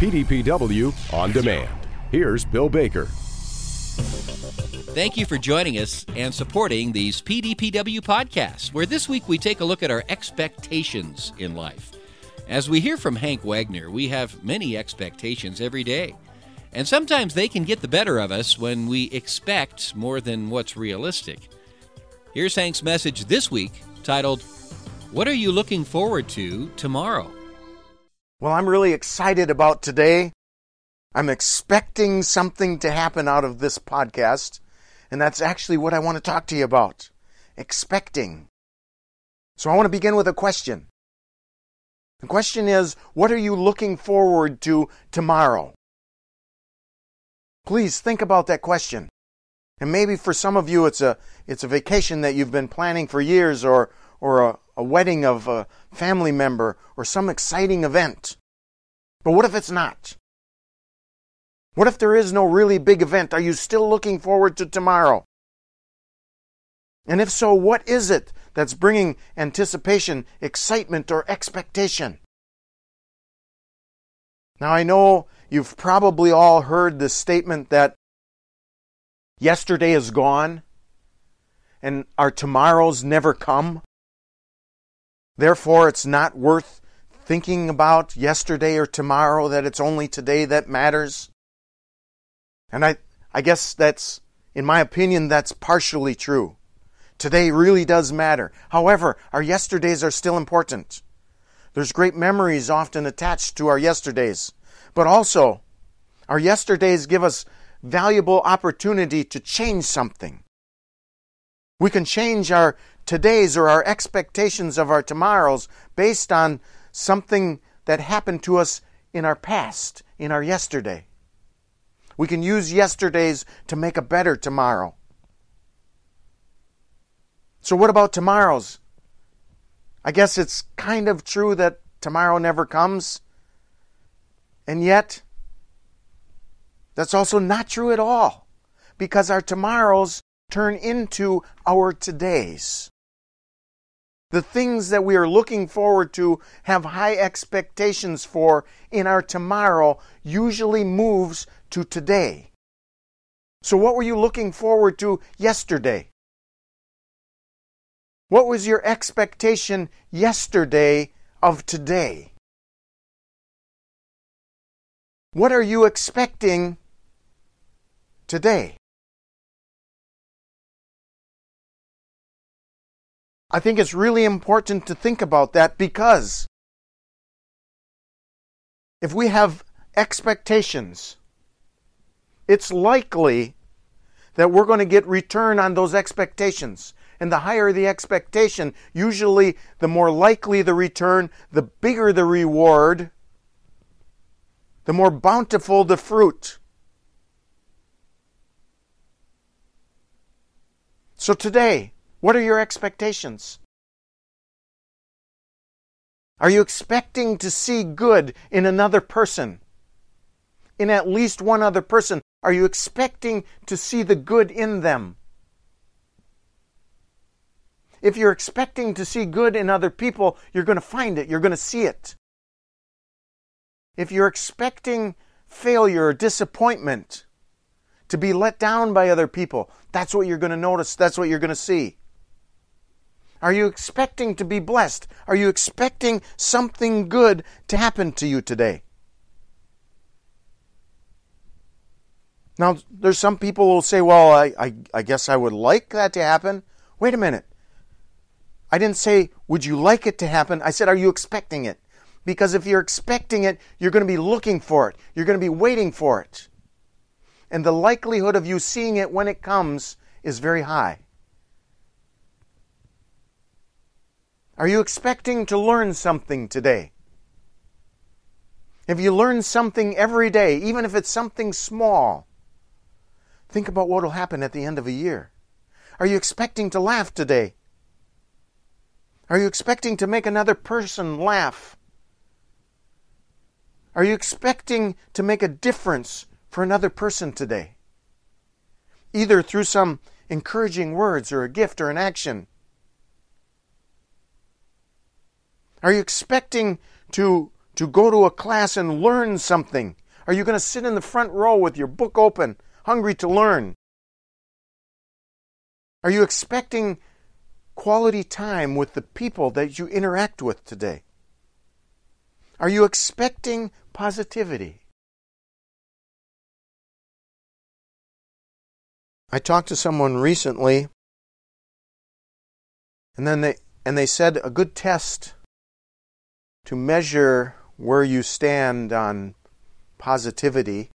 PDPW On Demand. Here's Bill Baker. Thank you for joining us and supporting these PDPW podcasts, where this week we take a look at our expectations in life. As we hear from Hank Wagner, we have many expectations every day. And sometimes they can get the better of us when we expect more than what's realistic. Here's Hank's message this week titled, What Are You Looking Forward to Tomorrow? Well, I'm really excited about today. I'm expecting something to happen out of this podcast, and that's actually what I want to talk to you about. Expecting. So I want to begin with a question. The question is, what are you looking forward to tomorrow? Please think about that question. And maybe for some of you it's a it's a vacation that you've been planning for years or or a, a wedding of a family member or some exciting event. But what if it's not? What if there is no really big event? Are you still looking forward to tomorrow? And if so, what is it that's bringing anticipation, excitement, or expectation? Now, I know you've probably all heard the statement that yesterday is gone and our tomorrows never come. Therefore, it's not worth thinking about yesterday or tomorrow, that it's only today that matters. And I, I guess that's, in my opinion, that's partially true. Today really does matter. However, our yesterdays are still important. There's great memories often attached to our yesterdays. But also, our yesterdays give us valuable opportunity to change something. We can change our todays or our expectations of our tomorrows based on something that happened to us in our past, in our yesterday. We can use yesterdays to make a better tomorrow. So, what about tomorrows? I guess it's kind of true that tomorrow never comes. And yet, that's also not true at all because our tomorrows turn into our todays. The things that we are looking forward to, have high expectations for in our tomorrow, usually moves to today. So, what were you looking forward to yesterday? What was your expectation yesterday of today? What are you expecting today? I think it's really important to think about that because if we have expectations, it's likely that we're going to get return on those expectations. And the higher the expectation, usually the more likely the return, the bigger the reward, the more bountiful the fruit. So today, what are your expectations? Are you expecting to see good in another person? In at least one other person? Are you expecting to see the good in them? If you're expecting to see good in other people, you're going to find it, you're going to see it. If you're expecting failure or disappointment, to be let down by other people, that's what you're going to notice, that's what you're going to see. Are you expecting to be blessed? Are you expecting something good to happen to you today? Now, there's some people who will say, well, I, I, I, guess I would like that to happen. Wait a minute. I didn't say, would you like it to happen? I said, are you expecting it? Because if you're expecting it, you're going to be looking for it. You're going to be waiting for it. And the likelihood of you seeing it when it comes is very high. Are you expecting to learn something today? If you learn something every day, even if it's something small, think about what will happen at the end of a year. Are you expecting to laugh today? Are you expecting to make another person laugh? Are you expecting to make a difference for another person today? Either through some encouraging words or a gift or an action Are you expecting to to go to a class and learn something? Are you going to sit in the front row with your book open, hungry to learn? Are you expecting quality time with the people that you interact with today? Are you expecting positivity? I talked to someone recently and then they and they said a good test to measure where you stand on positivity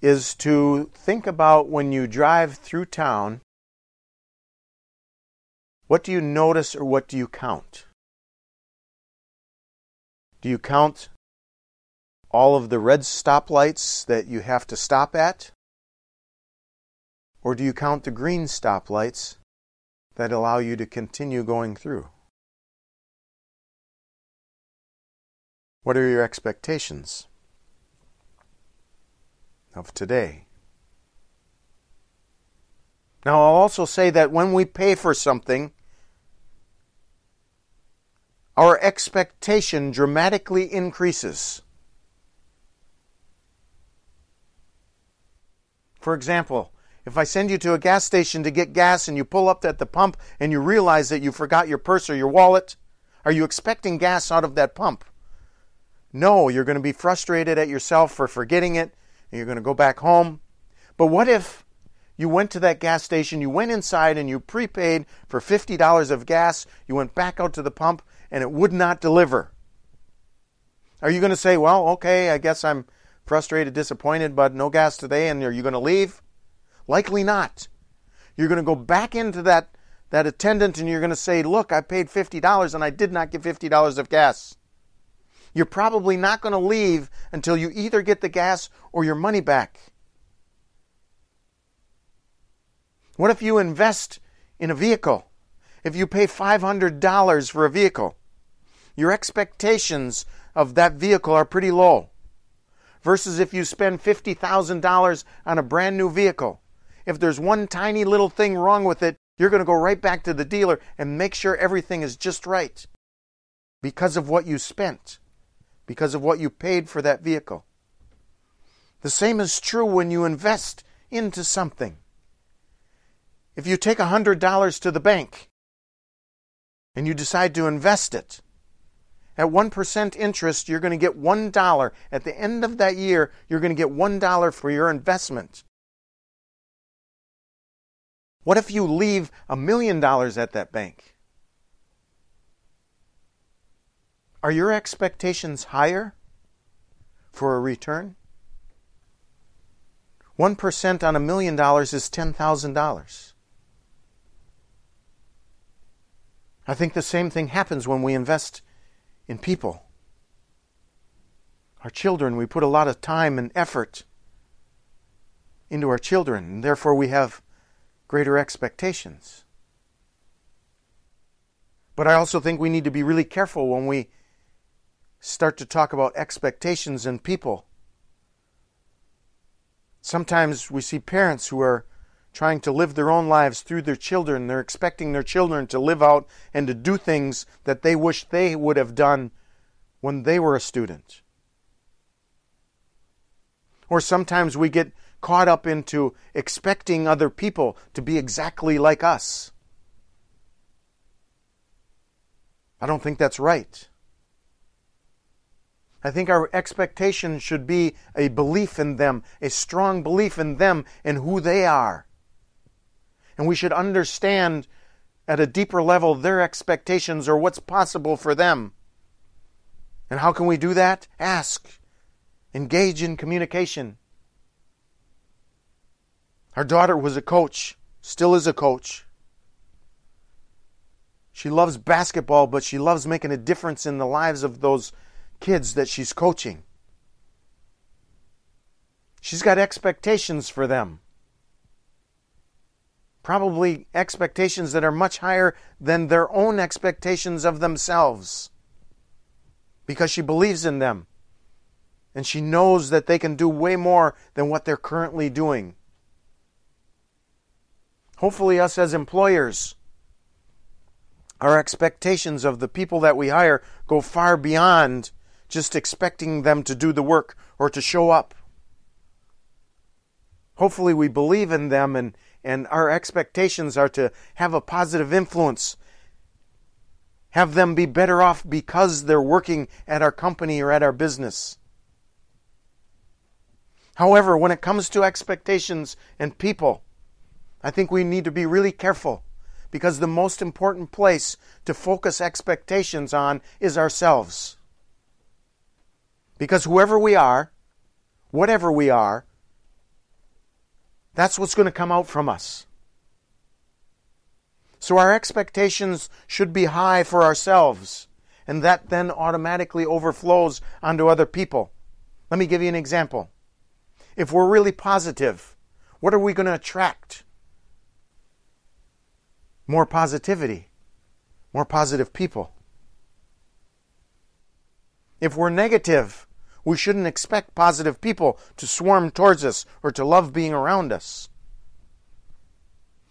is to think about when you drive through town what do you notice or what do you count? Do you count all of the red stoplights that you have to stop at? Or do you count the green stoplights that allow you to continue going through? What are your expectations of today? Now, I'll also say that when we pay for something, our expectation dramatically increases. For example, if I send you to a gas station to get gas and you pull up at the pump and you realize that you forgot your purse or your wallet, are you expecting gas out of that pump? No, you're going to be frustrated at yourself for forgetting it and you're going to go back home. But what if you went to that gas station, you went inside and you prepaid for $50 of gas, you went back out to the pump and it would not deliver? Are you going to say, well, okay, I guess I'm frustrated, disappointed, but no gas today, and are you going to leave? Likely not. You're going to go back into that, that attendant and you're going to say, Look, I paid $50 and I did not get $50 of gas. You're probably not going to leave until you either get the gas or your money back. What if you invest in a vehicle? If you pay $500 for a vehicle, your expectations of that vehicle are pretty low. Versus if you spend $50,000 on a brand new vehicle, if there's one tiny little thing wrong with it, you're going to go right back to the dealer and make sure everything is just right because of what you spent, because of what you paid for that vehicle. The same is true when you invest into something. If you take $100 to the bank and you decide to invest it, at 1% interest, you're going to get $1. At the end of that year, you're going to get $1 for your investment. What if you leave a million dollars at that bank? Are your expectations higher for a return? 1% on a million dollars is $10,000. I think the same thing happens when we invest in people. Our children, we put a lot of time and effort into our children, and therefore we have greater expectations. But I also think we need to be really careful when we start to talk about expectations in people. Sometimes we see parents who are trying to live their own lives through their children. They're expecting their children to live out and to do things that they wish they would have done when they were a student. Or sometimes we get caught up into expecting other people to be exactly like us. I don't think that's right. I think our expectation should be a belief in them, a strong belief in them and who they are. And we should understand at a deeper level their expectations or what's possible for them. And how can we do that? Ask. Engage in communication. Our daughter was a coach, still is a coach. She loves basketball, but she loves making a difference in the lives of those kids that she's coaching. She's got expectations for them. Probably expectations that are much higher than their own expectations of themselves. Because she believes in them. And she knows that they can do way more than what they're currently doing. Hopefully, us as employers Our expectations of the people that we hire go far beyond just expecting them to do the work or to show up. Hopefully, we believe in them and, and our expectations are to have a positive influence, have them be better off because they're working at our company or at our business. However, when it comes to expectations and people, I think we need to be really careful because the most important place to focus expectations on is ourselves. Because whoever we are, whatever we are, that's what's going to come out from us. So our expectations should be high for ourselves, and that then automatically overflows onto other people. Let me give you an example. If we're really positive, what are we going to attract? More positivity, more positive people. If we're negative, we shouldn't expect positive people to swarm towards us or to love being around us.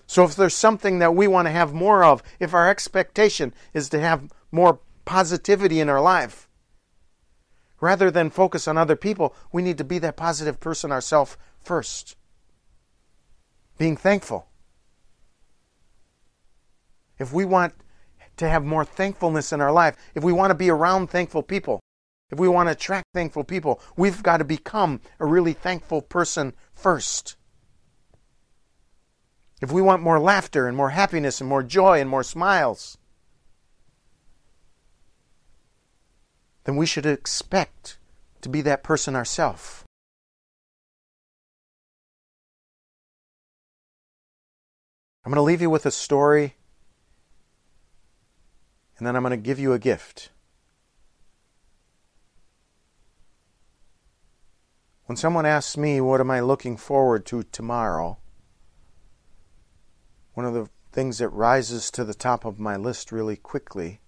So, if there's something that we want to have more of, if our expectation is to have more positivity in our life, rather than focus on other people, we need to be that positive person ourselves first. Being thankful. If we want to have more thankfulness in our life, if we want to be around thankful people, if we want to attract thankful people, we've got to become a really thankful person first. If we want more laughter and more happiness and more joy and more smiles, then we should expect to be that person ourselves. I'm going to leave you with a story, and then I'm going to give you a gift. When someone asks me, What am I looking forward to tomorrow? one of the things that rises to the top of my list really quickly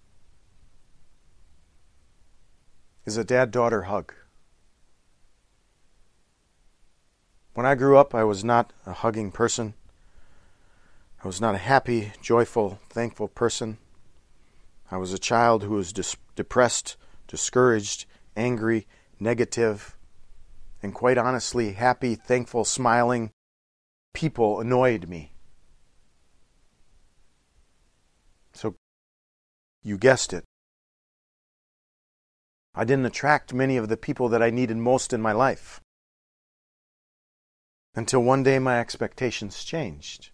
is a dad daughter hug. When I grew up, I was not a hugging person. I was not a happy, joyful, thankful person. I was a child who was dis- depressed, discouraged, angry, negative, and quite honestly, happy, thankful, smiling people annoyed me. So, you guessed it. I didn't attract many of the people that I needed most in my life. Until one day my expectations changed.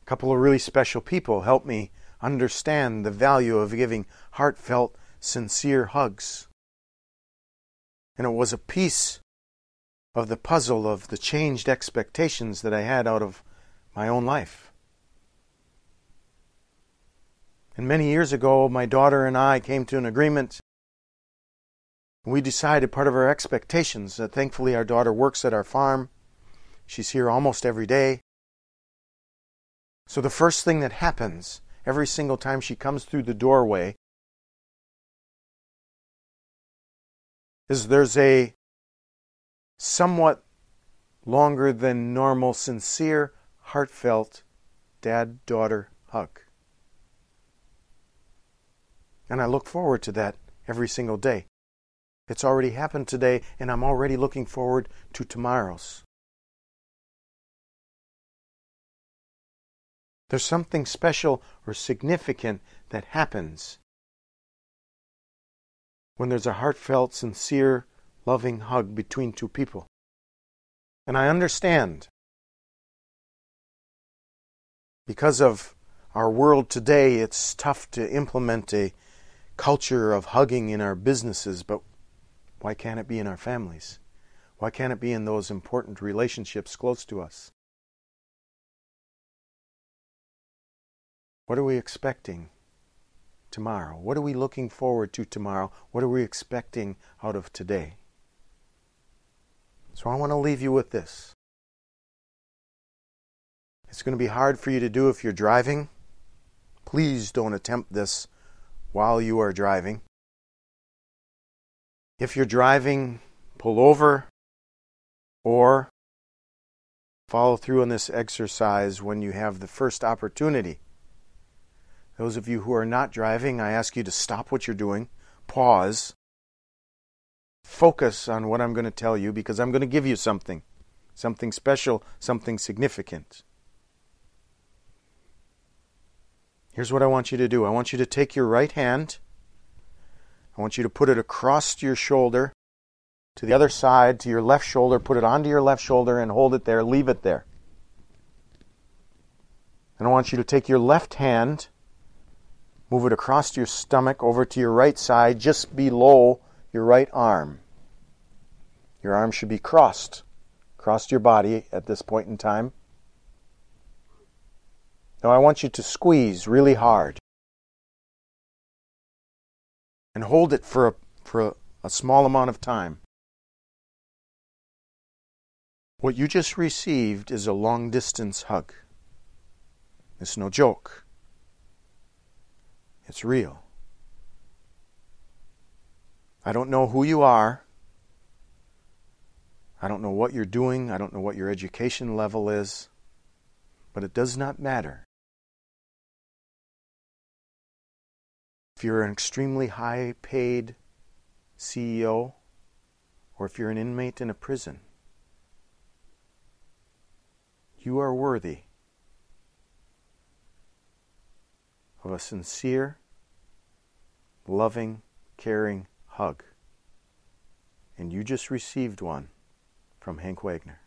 A couple of really special people helped me understand the value of giving heartfelt sincere hugs. And it was a piece of the puzzle of the changed expectations that I had out of my own life. And many years ago, my daughter and I came to an agreement. We decided part of our expectations that thankfully our daughter works at our farm. She's here almost every day. So the first thing that happens every single time she comes through the doorway is there's a somewhat longer than normal, sincere, heartfelt dad daughter hug. And I look forward to that every single day. It's already happened today, and I'm already looking forward to tomorrow's. There's something special or significant that happens when there's a heartfelt, sincere, loving hug between two people. And I understand because of our world today, it's tough to implement a culture of hugging in our businesses, but why can't it be in our families? Why can't it be in those important relationships close to us? What are we expecting? Tomorrow? What are we looking forward to tomorrow? What are we expecting out of today? So I want to leave you with this. It's going to be hard for you to do if you're driving. Please don't attempt this while you are driving. If you're driving, pull over or Follow through on this exercise when you have the first opportunity. Those of you who are not driving, I ask you to stop what you're doing, pause, focus on what I'm going to tell you because I'm going to give you something, something special, something significant. Here's what I want you to do I want you to take your right hand, I want you to put it across your shoulder to the other side, to your left shoulder, put it onto your left shoulder and hold it there, leave it there. And I want you to take your left hand, move it across your stomach over to your right side, just below your right arm. Your arm should be crossed, crossed your body at this point in time. Now I want you to squeeze really hard. And hold it for a, for a, a small amount of time. What you just received is a long distance hug. It's no joke. It's real. I don't know who you are. I don't know what you're doing. I don't know what your education level is. But it does not matter. If you're an extremely high paid CEO, or if you're an inmate in a prison, you are worthy of a sincere, loving, caring hug. And you just received one from Hank Wagner.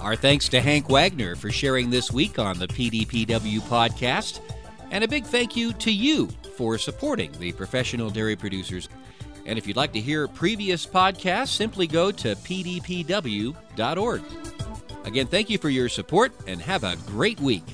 Our thanks to Hank Wagner for sharing this week on the PDPW podcast. And a big thank you to you for supporting the professional dairy producers and if you'd like to hear previous podcasts, simply go to pdpw.org. Again, thank you for your support and have a great week.